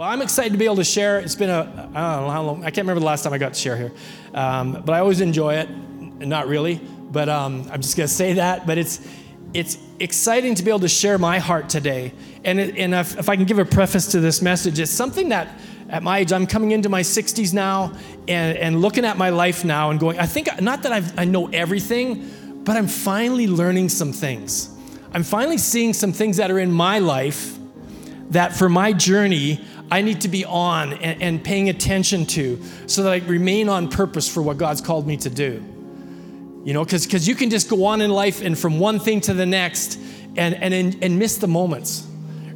Well, I'm excited to be able to share. It's been a, I don't know how long, I can't remember the last time I got to share here. Um, but I always enjoy it. Not really, but um, I'm just going to say that. But it's, it's exciting to be able to share my heart today. And, it, and if, if I can give a preface to this message, it's something that at my age, I'm coming into my 60s now and, and looking at my life now and going, I think, not that I've, I know everything, but I'm finally learning some things. I'm finally seeing some things that are in my life that for my journey, I need to be on and, and paying attention to so that I remain on purpose for what God's called me to do. You know, because you can just go on in life and from one thing to the next and, and, and miss the moments,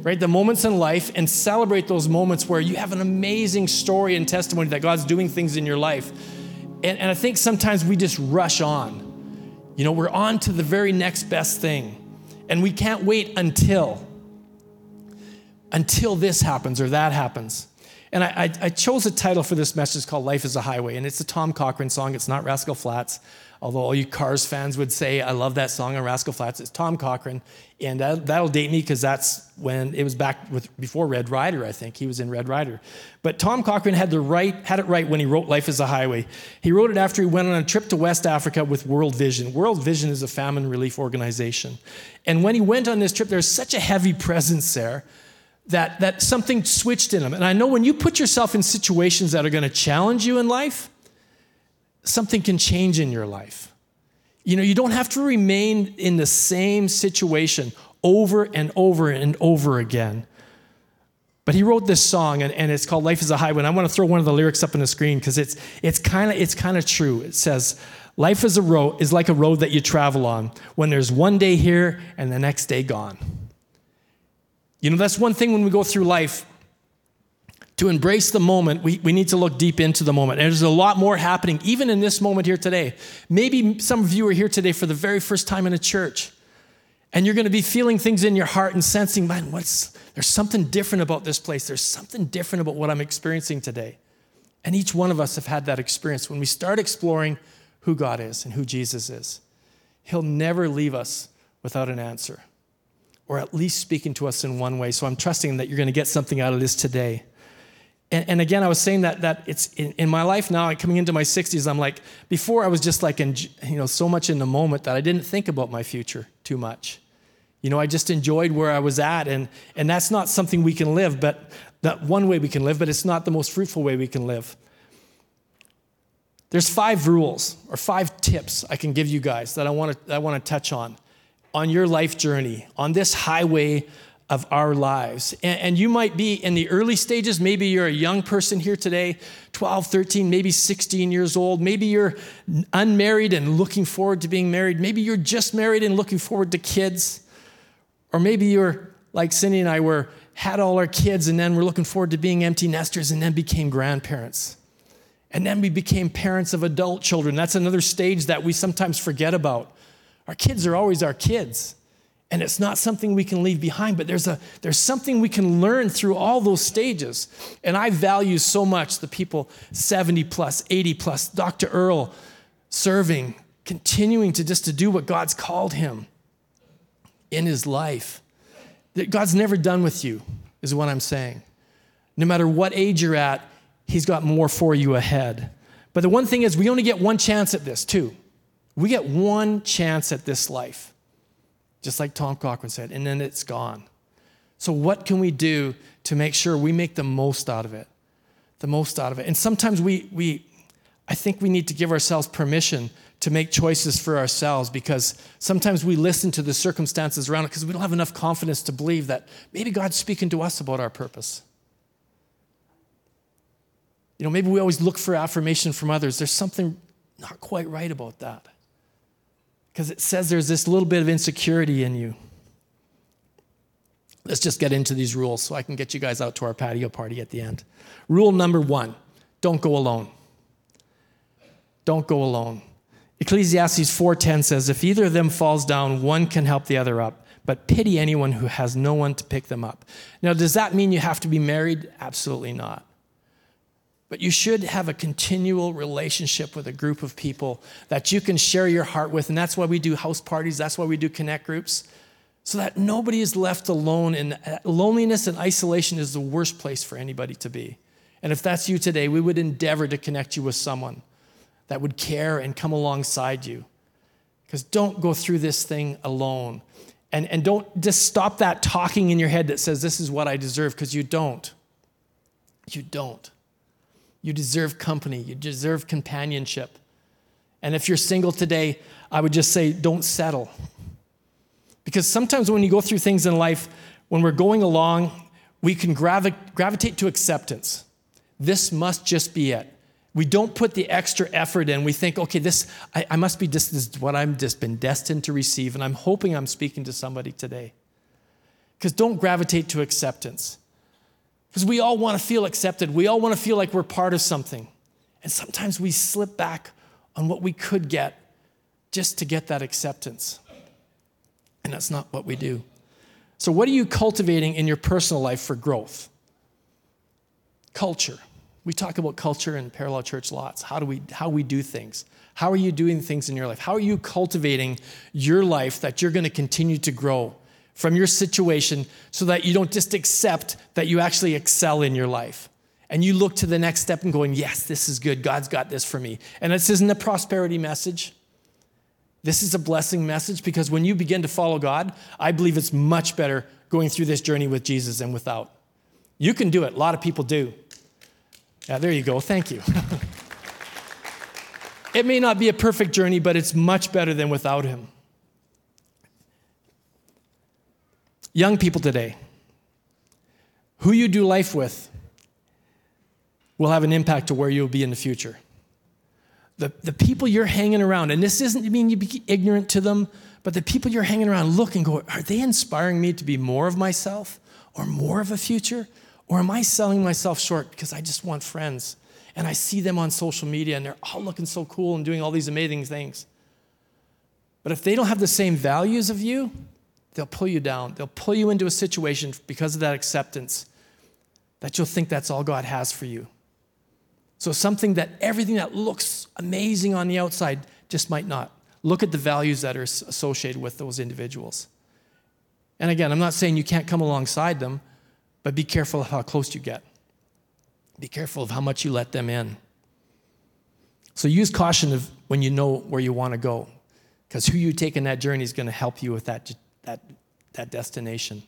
right? The moments in life and celebrate those moments where you have an amazing story and testimony that God's doing things in your life. And, and I think sometimes we just rush on. You know, we're on to the very next best thing. And we can't wait until until this happens or that happens. And I, I, chose a title for this message called Life is a Highway. And it's a Tom Cochrane song. It's not Rascal Flatts, although all you Cars fans would say, I love that song on Rascal Flatts. It's Tom Cochrane. And that, will date me because that's when it was back with, before Red Rider, I think. He was in Red Rider. But Tom Cochrane had, the right, had it right when he wrote Life is a Highway. He wrote it after he went on a trip to West Africa with World Vision. World Vision is a famine relief organization. And when he went on this trip, there's such a heavy presence there that, that something switched in them. And I know when you put yourself in situations that are going to challenge you in life, something can change in your life. You know, you don't have to remain in the same situation over and over and over again. But he wrote this song, and, and it's called Life is a Highway. And I want to throw one of the lyrics up on the screen because it's, it's kind of it's kind of true. It says, Life is, a road, is like a road that you travel on when there's one day here and the next day gone. You know, that's one thing when we go through life. To embrace the moment, we, we need to look deep into the moment. And there's a lot more happening, even in this moment here today. Maybe some of you are here today for the very first time in a church. And you're going to be feeling things in your heart and sensing, man, what's, there's something different about this place. There's something different about what I'm experiencing today. And each one of us have had that experience. When we start exploring who God is and who Jesus is, He'll never leave us without an answer or at least speaking to us in one way. So I'm trusting that you're going to get something out of this today. And, and again, I was saying that that it's in, in, my life now, coming into my 60s, I'm like, before I was just like, in, you know, so much in the moment that I didn't think about my future too much. You know, I just enjoyed where I was at, and, and that's not something we can live, but that one way we can live, but it's not the most fruitful way we can live. There's five rules or five tips I can give you guys that I want to, I want to touch on on your life journey, on this highway of our lives. And, and, you might be in the early stages. Maybe you're a young person here today, 12, 13, maybe 16 years old. Maybe you're unmarried and looking forward to being married. Maybe you're just married and looking forward to kids. Or maybe you're like Cindy and I were had all our kids and then we're looking forward to being empty nesters and then became grandparents. And then we became parents of adult children. That's another stage that we sometimes forget about. Our kids are always our kids. And it's not something we can leave behind, but there's, a, there's something we can learn through all those stages. And I value so much the people 70 plus, 80 plus, Dr. Earl serving, continuing to just to do what God's called him in his life. That God's never done with you, is what I'm saying. No matter what age you're at, he's got more for you ahead. But the one thing is, we only get one chance at this, too. We get one chance at this life, just like Tom Cochrane said, and then it's gone. So, what can we do to make sure we make the most out of it? The most out of it. And sometimes we, we I think we need to give ourselves permission to make choices for ourselves because sometimes we listen to the circumstances around it because we don't have enough confidence to believe that maybe God's speaking to us about our purpose. You know, maybe we always look for affirmation from others. There's something not quite right about that because it says there's this little bit of insecurity in you. Let's just get into these rules so I can get you guys out to our patio party at the end. Rule number one don't go alone. Don't go alone. Ecclesiastes 4:10 says if either of them falls down one can help the other up but pity anyone who has no one to pick them up. Now does that mean you have to be married? Absolutely not. But you should have a continual relationship with a group of people that you can share your heart with. And that's why we do house parties, that's why we do connect groups. so that nobody is left alone. And uh, loneliness and isolation is the worst place for anybody to be. And if that's you today, we would endeavor to connect you with someone that would care and come alongside you. Because don't go through this thing alone. And, and don't just stop that talking in your head that says, This is what I deserve, because you don't. You don't. You deserve company, you deserve companionship. And if you're single today, I would just say, Don't settle. Because sometimes when you go through things in life, when we're going along, we can gravi- gravitate to acceptance. This must just be it. We don't put the extra effort in. We think, okay, this, I, I must be, this, is what I'm just been destined to receive. And I'm hoping I'm speaking to somebody today. Because don't gravitate to acceptance. Because we all want to feel accepted. We all want to feel like we're part of something. And sometimes we slip back on what we could get just to get that acceptance. And that's not what we do. So, what are you cultivating in your personal life for growth? Culture. We talk about culture in parallel church lots. How do we how we do things? How are you doing things in your life? How are you cultivating your life that you're going to continue to grow from your situation so that you don't just accept that you actually excel in your life? And you look to the next step and going, yes, this is good. God's got this for me. And this isn't a prosperity message. This is a blessing message because when you begin to follow God, I believe it's much better going through this journey with Jesus than without. You can do it. A lot of people do. Yeah, there you go. Thank you. it may not be a perfect journey, but it's much better than without Him. Young people today, who you do life with will have an impact to where you'll be in the future the, the people you're hanging around, and this doesn't mean you be ignorant to them, but the people you're hanging around look and go, are they inspiring me to be more of myself or more of a future? Or am I selling myself short because I just want friends? And I see them on social media and they're all looking so cool and doing all these amazing things. But if they don't have the same values of you, they'll pull you down. They'll pull you into a situation because of that acceptance that you'll think that's all God has for you. So, something that everything that looks amazing on the outside just might not. Look at the values that are associated with those individuals. And again, I'm not saying you can't come alongside them, but be careful of how close you get. Be careful of how much you let them in. So use caution of when you know where you want to go, because who you take in that journey is going to help you with that, that, that destination.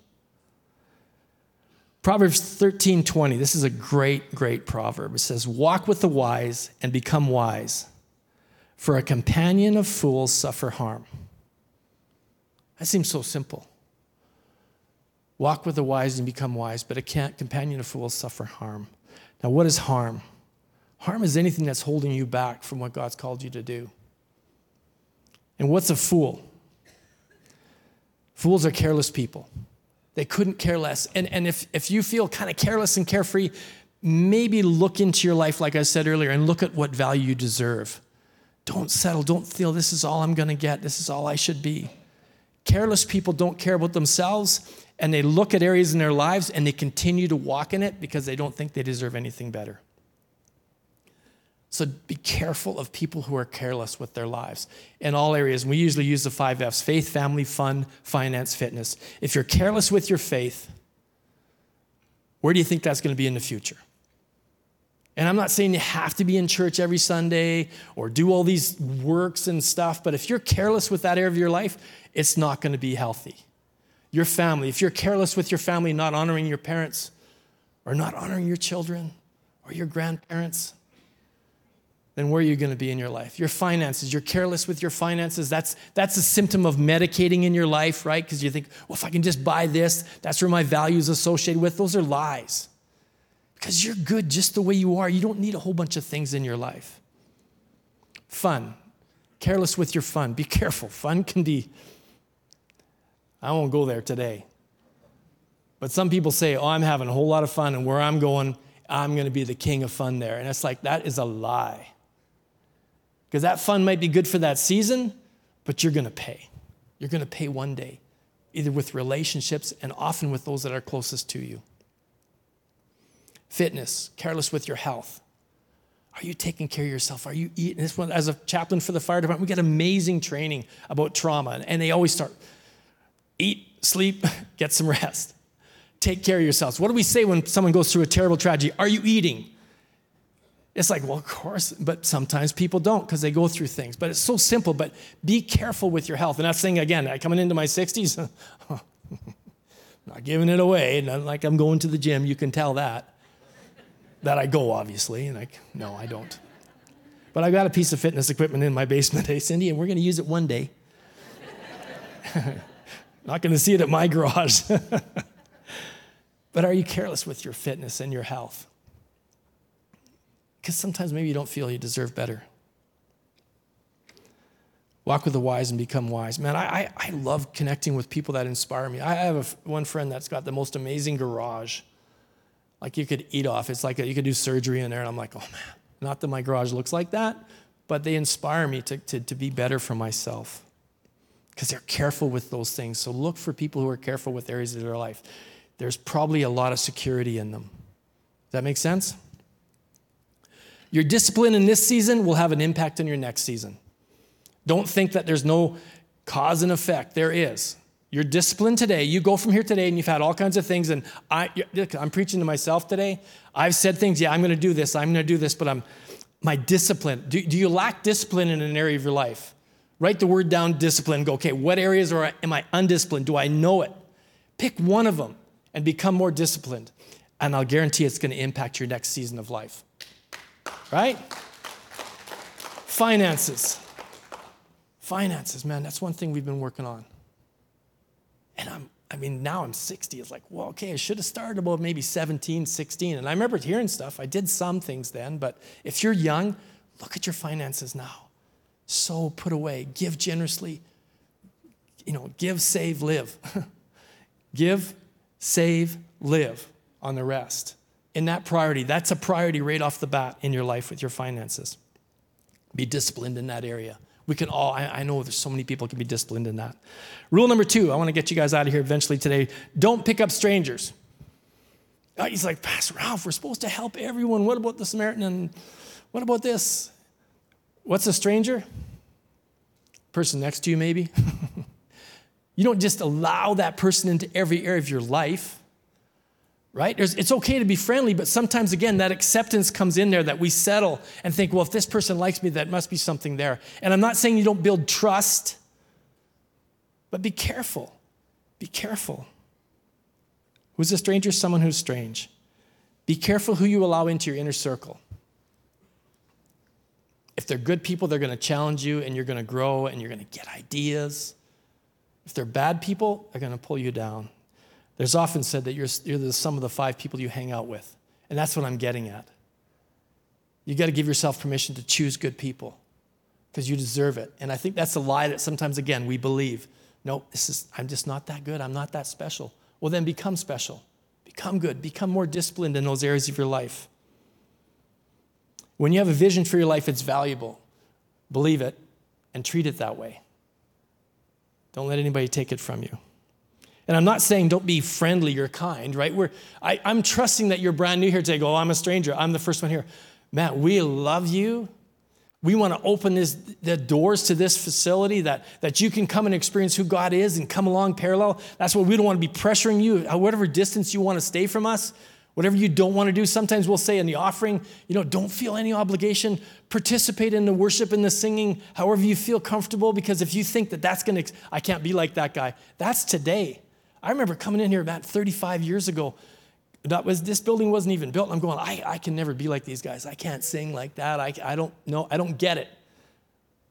Proverbs 13 20, this is a great, great proverb. It says, Walk with the wise and become wise, for a companion of fools suffer harm. That seems so simple. Walk with the wise and become wise, but a companion of fools suffer harm. Now, what is harm? Harm is anything that's holding you back from what God's called you to do. And what's a fool? Fools are careless people. They couldn't care less. And, and if, if you feel kind of careless and carefree, maybe look into your life, like I said earlier, and look at what value you deserve. Don't settle. Don't feel this is all I'm going to get. This is all I should be. Careless people don't care about themselves, and they look at areas in their lives and they continue to walk in it because they don't think they deserve anything better. So be careful of people who are careless with their lives in all areas. We usually use the five F's faith, family, fun, finance, fitness. If you're careless with your faith, where do you think that's going to be in the future? And I'm not saying you have to be in church every Sunday or do all these works and stuff, but if you're careless with that area of your life, it's not going to be healthy. Your family, if you're careless with your family, not honoring your parents or not honoring your children or your grandparents, then where are you going to be in your life? Your finances, you're careless with your finances. That's, that's a symptom of medicating in your life, right? Because you think, well, if I can just buy this, that's where my value is associated with. Those are lies. Because you're good just the way you are. You don't need a whole bunch of things in your life. Fun. Careless with your fun. Be careful. Fun can be, I won't go there today. But some people say, oh, I'm having a whole lot of fun, and where I'm going, I'm going to be the king of fun there. And it's like, that is a lie. Because that fund might be good for that season, but you're going to pay. You're going to pay one day, either with relationships and often with those that are closest to you. Fitness, careless with your health. Are you taking care of yourself? Are you eating? This one, as a chaplain for the fire department, we get amazing training about trauma, and they always start eat sleep, get some rest. Take care of yourselves. What do we say when someone goes through a terrible tragedy? Are you eating? It's like, well, of course, but sometimes people don't because they go through things. But it's so simple, but be careful with your health. And that's saying, again, coming into my 60s, not giving it away, not like I'm going to the gym, you can tell that. That I go, obviously. And like, no, I don't. But I've got a piece of fitness equipment in my basement, hey, Cindy, and we're going to use it one day. not going to see it at my garage. but are you careless with your fitness and your health? Because sometimes maybe you don't feel you deserve better. Walk with the wise and become wise. Man, I, I, I love connecting with people that inspire me. I have a, one friend that's got the most amazing garage. Like you could eat off. It's like a, you could do surgery in there. And I'm like, oh man, not that my garage looks like that, but they inspire me to, to, to be better for myself because they're careful with those things. So look for people who are careful with areas of their life. There's probably a lot of security in them. Does that make sense? Your discipline in this season will have an impact on your next season. Don't think that there's no cause and effect. There is. You're disciplined today. You go from here today and you've had all kinds of things. And I, I'm preaching to myself today. I've said things, yeah, I'm going to do this, I'm going to do this, but I'm my discipline. Do, do you lack discipline in an area of your life? Write the word down discipline. Go, okay, what areas are, am I undisciplined? Do I know it? Pick one of them and become more disciplined. And I'll guarantee it's going to impact your next season of life right? Finances. Finances, man, that's one thing we've been working on. And I'm, I mean, now I'm 60. It's like, well, okay, I should have started about maybe 17, 16. And I remember hearing stuff. I did some things then, but if you're young, look at your finances now. So put away, give generously, you know, give, save, live. give, save, live on the rest in that priority. That's a priority right off the bat in your life with your finances. Be disciplined in that area. We can all, I, I know there's so many people can be disciplined in that. Rule number two, I want to get you guys out of here eventually today. Don't pick up strangers. Uh, he's like, Pastor Ralph, we're supposed to help everyone. What about the Samaritan? And what about this? What's a stranger? Person next to you, maybe. you don't just allow that person into every area of your life right? There's, it's okay to be friendly, but sometimes, again, that acceptance comes in there that we settle and think, well, if this person likes me, that must be something there. And I'm not saying you don't build trust, but be careful. Be careful. Who's a stranger? Someone who's strange. Be careful who you allow into your inner circle. If they're good people, they're going to challenge you and you're going to grow and you're going to get ideas. If they're bad people, they're going to pull you down. There's often said that you're, you're the sum of the five people you hang out with. And that's what I'm getting at. You got to give yourself permission to choose good people because you deserve it. And I think that's a lie that sometimes, again, we believe. No, this is, I'm just not that good. I'm not that special. Well, then become special. Become good. Become more disciplined in those areas of your life. When you have a vision for your life, it's valuable. Believe it and treat it that way. Don't let anybody take it from you. And I'm not saying don't be friendly or kind, right? We're, I, I'm trusting that you're brand new here today. Go, oh, I'm a stranger. I'm the first one here. Matt, we love you. We want to open this, the doors to this facility that, that you can come and experience who God is and come along parallel. That's why we don't want to be pressuring you, uh, whatever distance you want to stay from us, whatever you don't want to do. Sometimes we'll say in the offering, you know, don't feel any obligation. Participate in the worship and the singing, however you feel comfortable, because if you think that that's going to, I can't be like that guy, that's today. I remember coming in here about 35 years ago. That was this building wasn't even built. I'm going, I, I can never be like these guys. I can't sing like that. I, I don't know. I don't get it.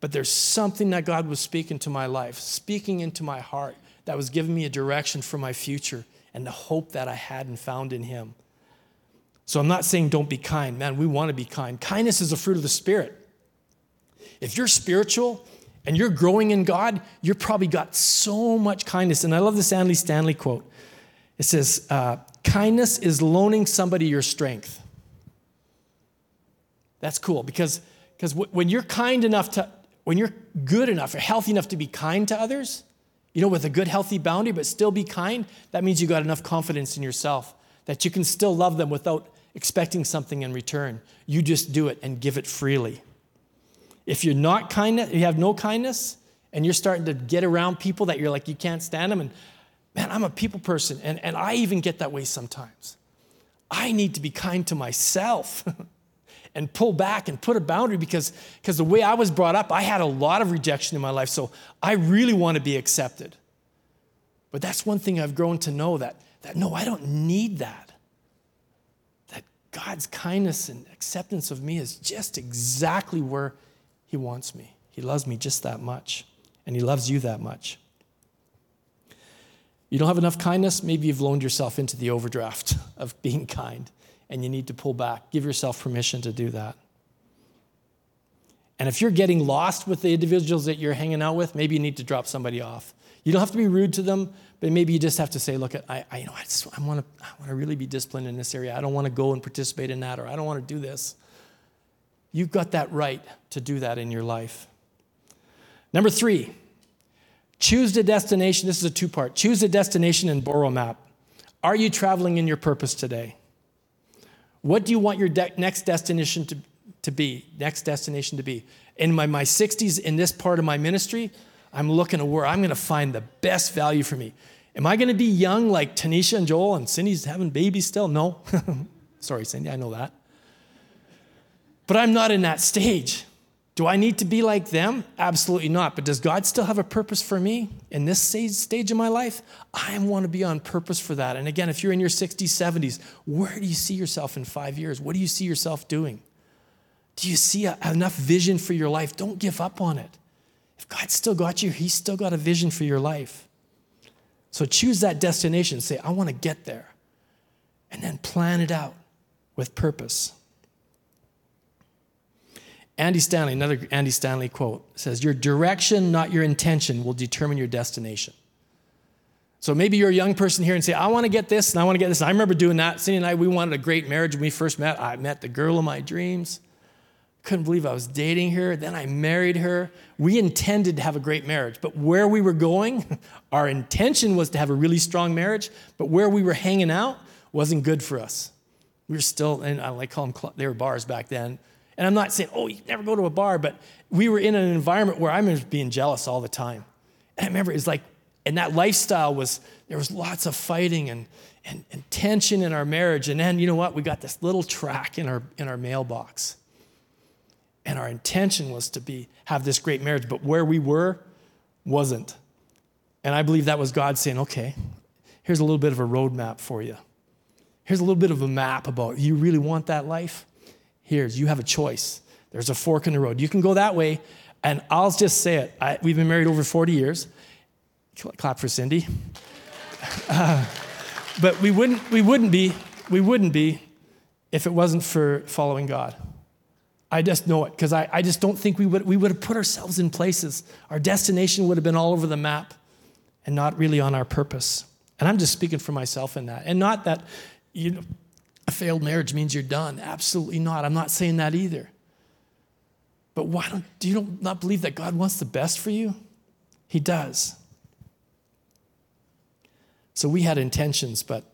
But there's something that God was speaking to my life, speaking into my heart, that was giving me a direction for my future and the hope that I had and found in Him. So I'm not saying don't be kind. Man, we want to be kind. Kindness is a fruit of the Spirit. If you're spiritual, and you're growing in God, you've probably got so much kindness. And I love this Andy Stanley quote. It says, uh, Kindness is loaning somebody your strength. That's cool because because when you're kind enough to, when you're good enough or healthy enough to be kind to others, you know, with a good, healthy boundary, but still be kind, that means you got enough confidence in yourself that you can still love them without expecting something in return. You just do it and give it freely. If you're not kindness, you have no kindness, and you're starting to get around people that you're like, you can't stand them, and man, I'm a people person, and, and I even get that way sometimes. I need to be kind to myself and pull back and put a boundary because, the way I was brought up, I had a lot of rejection in my life. So I really want to be accepted. But that's one thing I've grown to know that, that no, I don't need that. That God's kindness and acceptance of me is just exactly where He wants me. He loves me just that much, and He loves you that much. You don't have enough kindness, maybe you've loaned yourself into the overdraft of being kind and you need to pull back. Give yourself permission to do that. And if you're getting lost with the individuals that you're hanging out with, maybe you need to drop somebody off. You don't have to be rude to them, but maybe you just have to say, look, I, I, you know, I, just, I want to I wanna really be disciplined in this area. I don't want to go and participate in that, or I don't want to do this. You've got that right to do that in your life. Number three, choose the destination. This is a two part. Choose a destination and borrow a map. Are you traveling in your purpose today? What do you want your de- next destination to, to be? Next destination to be? In my, my 60s, in this part of my ministry, I'm looking to where I'm going to find the best value for me. Am I going to be young like Tanisha and Joel and Cindy's having babies still? No. Sorry, Cindy, I know that. But I'm not in that stage. Do I need to be like them? Absolutely not. But does God still have a purpose for me in this stage of my life? I want to be on purpose for that. And again, if you're in your 60s, 70s, where do you see yourself in five years? What do you see yourself doing? Do you see a, enough vision for your life? Don't give up on it. If God's still got you, He's still got a vision for your life. So choose that destination. Say, I want to get there. And then plan it out with purpose. Andy Stanley, another Andy Stanley quote says, Your direction, not your intention, will determine your destination. So maybe you're a young person here and say, I want to get this and I want to get this. I remember doing that. Cindy and I, we wanted a great marriage when we first met. I met the girl of my dreams. Couldn't believe I was dating her. Then I married her. We intended to have a great marriage, but where we were going, our intention was to have a really strong marriage, but where we were hanging out wasn't good for us. We were still, and I like call them, they were bars back then and I'm not saying, oh, you never go to a bar, but we were in an environment where I was being jealous all the time. And I remember it's like, and that lifestyle was, there was lots of fighting and, and, and tension in our marriage. And then, you know what? We got this little track in our, in our mailbox. And our intention was to be, have this great marriage, but where we were wasn't. And I believe that was God saying, okay, here's a little bit of a roadmap for you. Here's a little bit of a map about you really want that life? Here's, you have a choice. There's a fork in the road. You can go that way, and I'll just say it. I, we've been married over 40 years. Clap for Cindy. Uh, but we wouldn't, we wouldn't be, we wouldn't be if it wasn't for following God. I just know it because I, I just don't think we would, we would have put ourselves in places. Our destination would have been all over the map and not really on our purpose. And I'm just speaking for myself in that. And not that, you know, a failed marriage means you're done. Absolutely not. I'm not saying that either. But why don't do you not believe that God wants the best for you? He does. So we had intentions, but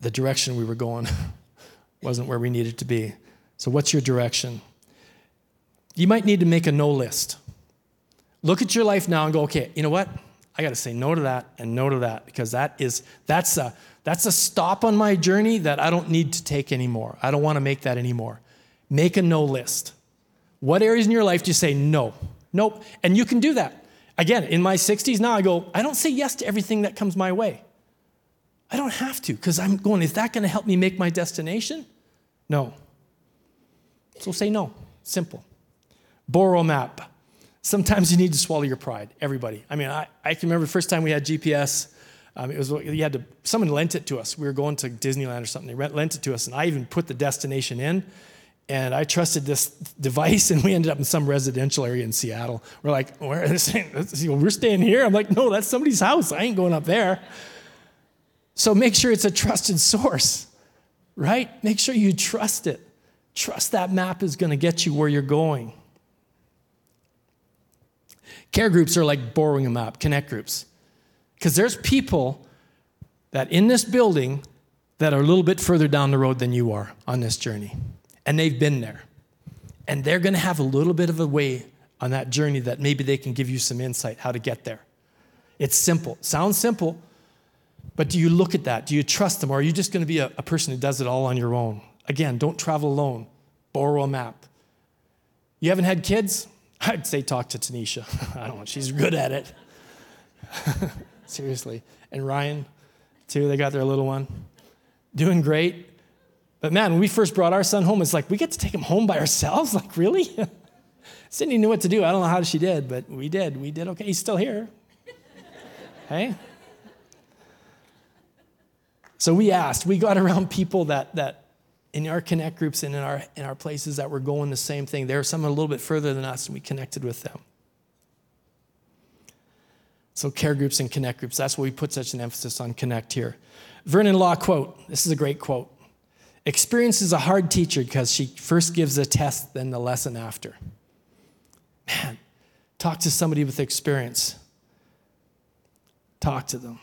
the direction we were going wasn't where we needed to be. So, what's your direction? You might need to make a no list. Look at your life now and go, okay, you know what? I got to say no to that and no to that because that is that's a that's a stop on my journey that I don't need to take anymore. I don't want to make that anymore. Make a no list. What areas in your life do you say no? Nope. And you can do that. Again, in my 60s now, I go, I don't say yes to everything that comes my way. I don't have to because I'm going, is that going to help me make my destination? No. So say no. Simple. Borrow a map. Sometimes you need to swallow your pride, everybody. I mean, I, I can remember the first time we had GPS. Um, it was you had to someone lent it to us. We were going to Disneyland or something. They lent it to us, and I even put the destination in. And I trusted this device, and we ended up in some residential area in Seattle. We're like, we're, we're staying here. I'm like, no, that's somebody's house. I ain't going up there. So make sure it's a trusted source, right? Make sure you trust it. Trust that map is going to get you where you're going. Care groups are like borrowing a map, connect groups. Because there's people that in this building that are a little bit further down the road than you are on this journey. And they've been there. And they're going to have a little bit of a way on that journey that maybe they can give you some insight how to get there. It's simple. Sounds simple, but do you look at that? Do you trust them? Or are you just going to be a, a person who does it all on your own? Again, don't travel alone. Borrow a map. You haven't had kids? I'd say talk to Tanisha. I don't know. She's good at it. Seriously. And Ryan, too, they got their little one. Doing great. But man, when we first brought our son home, it's like, we get to take him home by ourselves? Like, really? Cindy knew what to do. I don't know how she did, but we did. We did okay. He's still here. hey? So we asked, we got around people that, that in our connect groups and in our, in our places that were going the same thing. There were some a little bit further than us, and we connected with them. So, care groups and connect groups, that's why we put such an emphasis on connect here. Vernon Law quote this is a great quote Experience is a hard teacher because she first gives a test, then the lesson after. Man, talk to somebody with experience. Talk to them.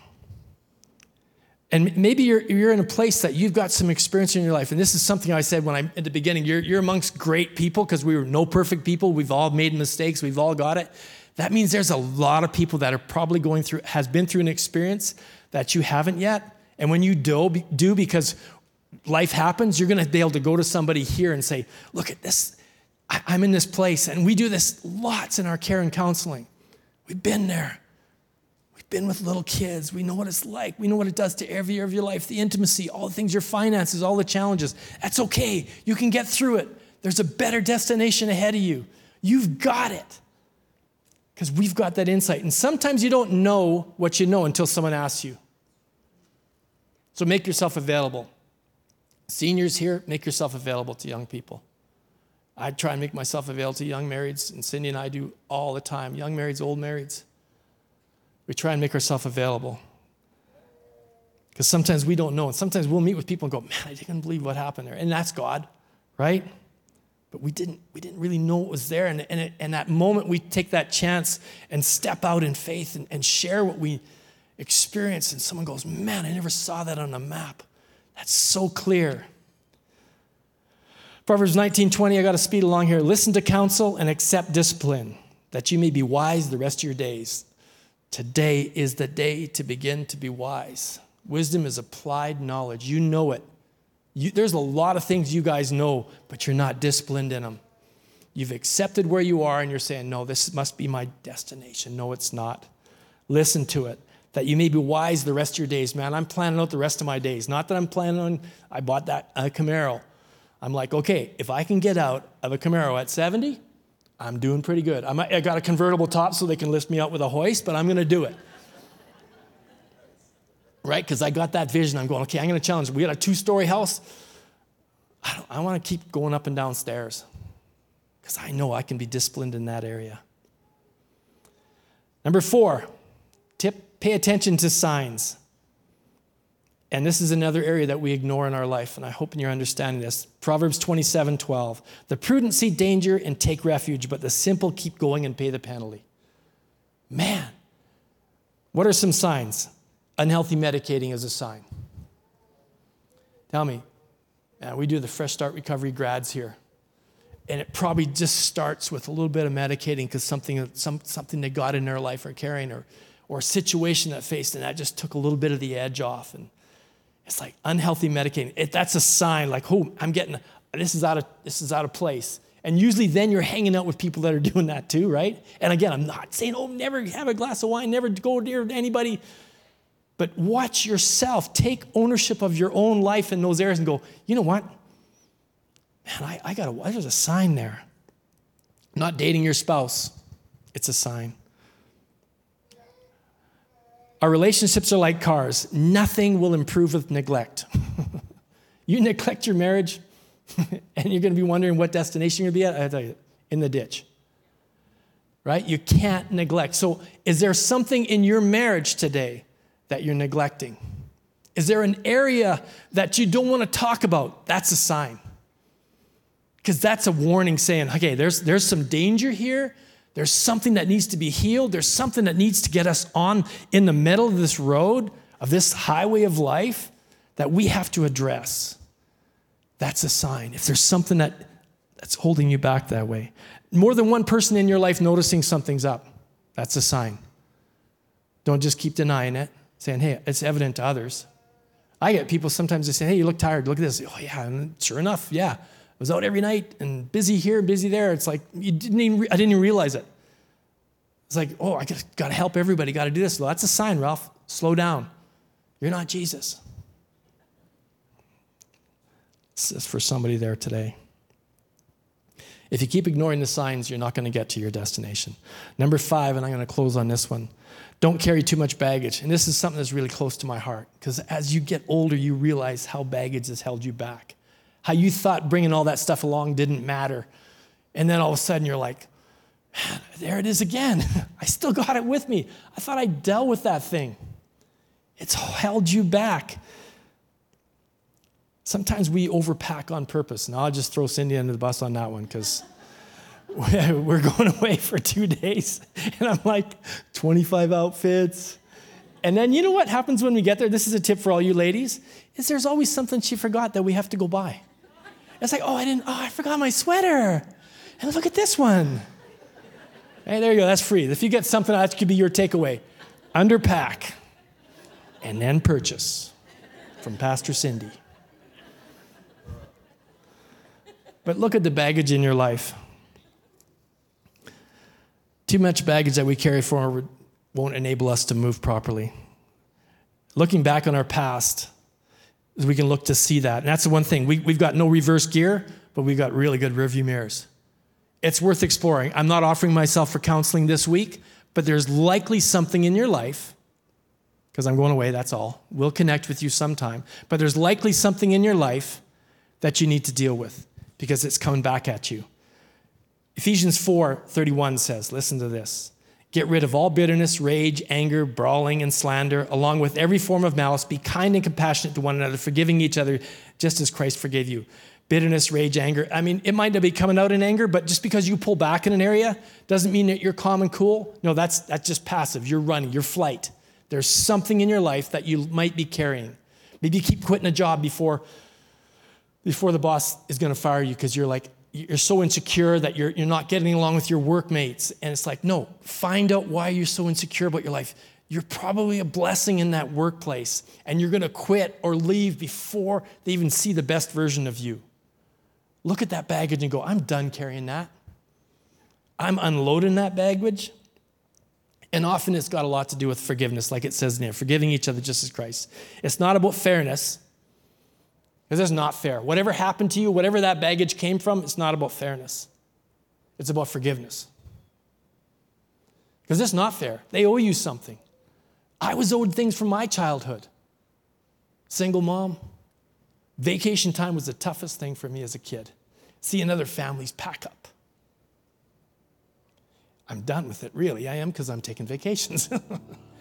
And maybe you're, you're in a place that you've got some experience in your life. And this is something I said when I at the beginning. You're, you're amongst great people because we were no perfect people. We've all made mistakes. We've all got it. That means there's a lot of people that are probably going through, has been through an experience that you haven't yet. And when you do, do because life happens, you're going to be able to go to somebody here and say, look at this. I'm in this place. And we do this lots in our care and counseling. We've been there We've been with little kids. We know what it's like. We know what it does to every area of your life the intimacy, all the things, your finances, all the challenges. That's okay. You can get through it. There's a better destination ahead of you. You've got it. Because we've got that insight. And sometimes you don't know what you know until someone asks you. So make yourself available. Seniors here, make yourself available to young people. I try and make myself available to young marrieds, and Cindy and I do all the time. Young marrieds, old marrieds. We try and make ourselves available. Because sometimes we don't know. And sometimes we'll meet with people and go, man, I didn't believe what happened there. And that's God, right? But we didn't, we didn't really know it was there. And, and, it, and that moment we take that chance and step out in faith and, and share what we experience. And someone goes, man, I never saw that on a map. That's so clear. Proverbs 19 20, I got to speed along here. Listen to counsel and accept discipline, that you may be wise the rest of your days. Today is the day to begin to be wise. Wisdom is applied knowledge. You know it. You, there's a lot of things you guys know, but you're not disciplined in them. You've accepted where you are and you're saying, No, this must be my destination. No, it's not. Listen to it. That you may be wise the rest of your days. Man, I'm planning out the rest of my days. Not that I'm planning on, I bought that uh, Camaro. I'm like, okay, if I can get out of a Camaro at 70, I'm doing pretty good. I, might, I got a convertible top so they can lift me out with a hoist, but I'm going to do it. Right? Because I got that vision. I'm going, okay, I'm going to challenge. We got a two story house. I, I want to keep going up and down stairs because I know I can be disciplined in that area. Number four, tip pay attention to signs. And this is another area that we ignore in our life, and I hope you're understanding this. Proverbs 27 12. The prudent see danger and take refuge, but the simple keep going and pay the penalty. Man, what are some signs? Unhealthy medicating is a sign. Tell me, man, we do the Fresh Start Recovery grads here. And it probably just starts with a little bit of medicating because something, some, something they got in their life or carrying or, or a situation that faced, and that just took a little bit of the edge off. And it's like unhealthy medicating. It, that's a sign like, oh, I'm getting, this is, out of, this is out of place. And usually then you're hanging out with people that are doing that too, right? And again, I'm not saying, oh, never have a glass of wine, never go near anybody. But watch yourself. Take ownership of your own life in those areas and go, you know what? Man, I, I got a, there's a sign there. Not dating your spouse, it's a sign. Our relationships are like cars. Nothing will improve with neglect. you neglect your marriage, and you're going to be wondering what destination you're going to be at. I tell you, in the ditch. Right? You can't neglect. So, is there something in your marriage today that you're neglecting? Is there an area that you don't want to talk about? That's a sign. Because that's a warning saying, okay, there's, there's some danger here there's something that needs to be healed. There's something that needs to get us on in the middle of this road, of this highway of life that we have to address. That's a sign. If there's something that, that's holding you back that way, more than one person in your life noticing something's up, that's a sign. Don't just keep denying it, saying, hey, it's evident to others. I get people sometimes they say, hey, you look tired. Look at this. Oh, yeah. And sure enough, yeah. I was out every night and busy here busy there. It's like, you didn't even, I didn't even realize it. It's like, oh, I got to help everybody, got to do this. Well, that's a sign, Ralph. Slow down. You're not Jesus. This is for somebody there today. If you keep ignoring the signs, you're not going to get to your destination. Number five, and I'm going to close on this one don't carry too much baggage. And this is something that's really close to my heart because as you get older, you realize how baggage has held you back. How you thought bringing all that stuff along didn't matter. And then all of a sudden, you're like, there it is again. I still got it with me. I thought I dealt with that thing. It's held you back. Sometimes we overpack on purpose. Now I'll just throw Cindy under the bus on that one because we're going away for two days. And I'm like, 25 outfits. And then you know what happens when we get there? This is a tip for all you ladies, is there's always something she forgot that we have to go buy. It's like, oh, I didn't, oh, I forgot my sweater. And look at this one. Hey, there you go, that's free. If you get something, that could be your takeaway. Underpack and then purchase from Pastor Cindy. But look at the baggage in your life. Too much baggage that we carry forward won't enable us to move properly. Looking back on our past, we can look to see that. And that's the one thing. We, we've got no reverse gear, but we've got really good rearview mirrors. It's worth exploring. I'm not offering myself for counseling this week, but there's likely something in your life, because I'm going away, that's all. We'll connect with you sometime. But there's likely something in your life that you need to deal with because it's coming back at you. Ephesians 4 31 says, listen to this. Get rid of all bitterness, rage, anger, brawling, and slander, along with every form of malice. Be kind and compassionate to one another, forgiving each other just as Christ forgave you. Bitterness, rage, anger. I mean, it might not be coming out in anger, but just because you pull back in an area doesn't mean that you're calm and cool. No, that's, that's just passive. You're running, you're flight. There's something in your life that you might be carrying. Maybe you keep quitting a job before before the boss is going to fire you because you're like, you're so insecure that you're, you're not getting along with your workmates. And it's like, no, find out why you're so insecure about your life. You're probably a blessing in that workplace, and you're going to quit or leave before they even see the best version of you. Look at that baggage and go, I'm done carrying that. I'm unloading that baggage. And often it's got a lot to do with forgiveness, like it says in there, forgiving each other just as Christ. It's not about fairness. Because it's not fair. Whatever happened to you, whatever that baggage came from, it's not about fairness. It's about forgiveness. Because it's not fair. They owe you something. I was owed things from my childhood. Single mom. Vacation time was the toughest thing for me as a kid. See another family's pack up. I'm done with it, really. I am because I'm taking vacations.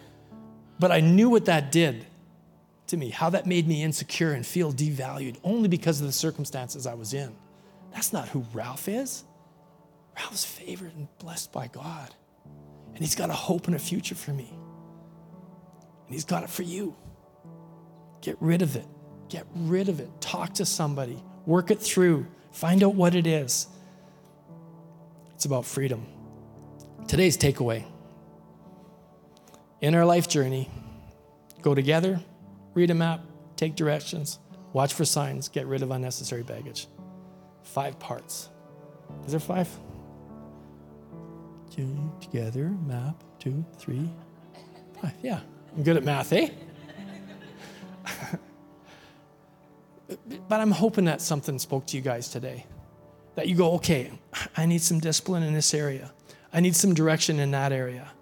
but I knew what that did to me, how that made me insecure and feel devalued only because of the circumstances I was in. That's not who Ralph is. Ralph's favored and blessed by God. And he's got a hope and a future for me. And he's got it for you. Get rid of it. Get rid of it. Talk to somebody. Work it through. Find out what it is. It's about freedom. Today's takeaway in our life journey, go together read a map, take directions, watch for signs, get rid of unnecessary baggage. Five parts. Is there five? Two Together, map, two, three, five. Yeah, I'm good at math, eh? but I'm hoping that something spoke to you guys today. That you go, okay, I need some discipline in this area. I need some direction in that area.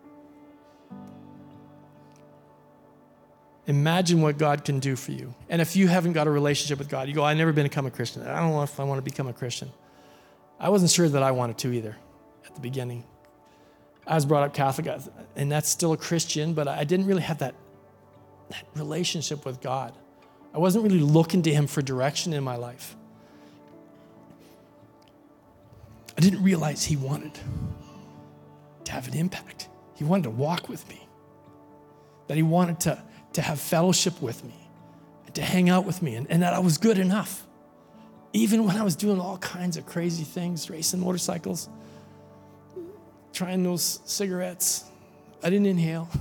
Imagine what God can do for you. And if you haven't got a relationship with God, you go, I've never been become a Christian. I don't know if I want to become a Christian. I wasn't sure that I wanted to either at the beginning. I was brought up Catholic, and that's still a Christian, but I didn't really have that, that relationship with God. I wasn't really looking to Him for direction in my life. I didn't realize He wanted to have an impact. He wanted to walk with me, that He wanted to to have fellowship with me, to hang out with me, and, and that I was good enough. Even when I was doing all kinds of crazy things, racing motorcycles, trying those cigarettes, I didn't inhale.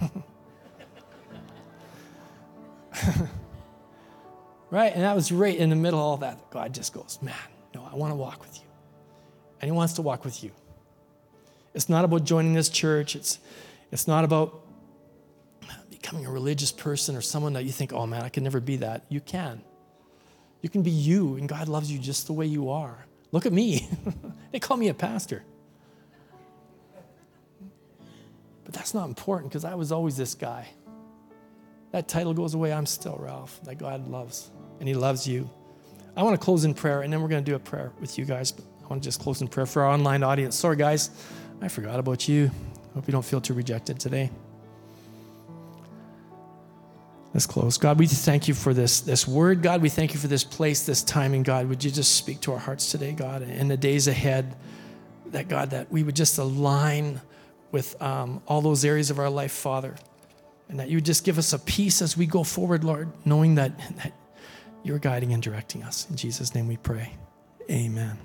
right? And that was right in the middle of all that. God just goes, man, no, I want to walk with you. And He wants to walk with you. It's not about joining this church. It's, it's not about becoming a religious person or someone that you think, oh man, I can never be that. You can. You can be you, and God loves you just the way you are. Look at me. they call me a pastor. But that's not important because I was always this guy. That title goes away. I'm still Ralph, that God loves, and He loves you. I want to close in prayer, and then we're going to do a prayer with you guys. But I want to just close in prayer for our online audience. Sorry, guys, I forgot about you. Hope you don't feel too rejected today. Let's close. God, we thank you for this, this word. God, we thank you for this place, this timing. God, would you just speak to our hearts today, God, in the days ahead, that God, that we would just align with um, all those areas of our life, Father, and that you would just give us a peace as we go forward, Lord, knowing that, that you're guiding and directing us. In Jesus' name we pray. Amen.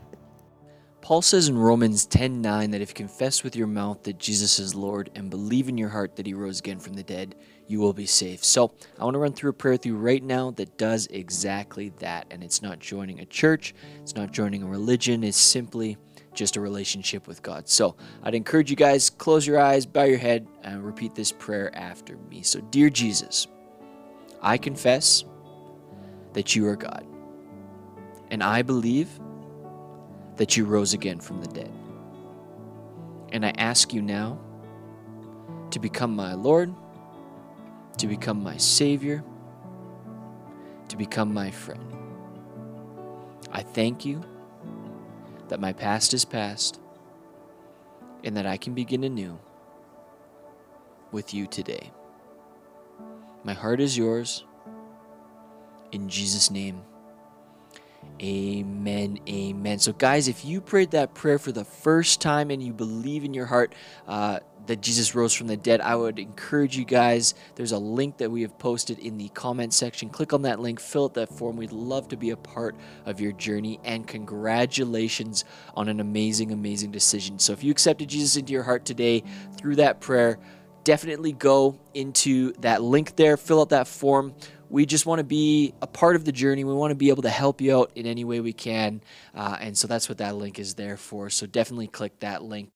Paul says in Romans 10 9 that if you confess with your mouth that Jesus is Lord and believe in your heart that he rose again from the dead, you will be saved. So I want to run through a prayer with you right now that does exactly that. And it's not joining a church, it's not joining a religion, it's simply just a relationship with God. So I'd encourage you guys, close your eyes, bow your head, and repeat this prayer after me. So, Dear Jesus, I confess that you are God, and I believe that you rose again from the dead. And I ask you now to become my Lord to become my Savior, to become my friend. I thank you that my past is past and that I can begin anew with you today. My heart is yours. In Jesus' name, amen. Amen. So, guys, if you prayed that prayer for the first time and you believe in your heart, uh, that Jesus rose from the dead, I would encourage you guys. There's a link that we have posted in the comment section. Click on that link, fill out that form. We'd love to be a part of your journey. And congratulations on an amazing, amazing decision. So if you accepted Jesus into your heart today through that prayer, definitely go into that link there, fill out that form. We just want to be a part of the journey. We want to be able to help you out in any way we can. Uh, and so that's what that link is there for. So definitely click that link.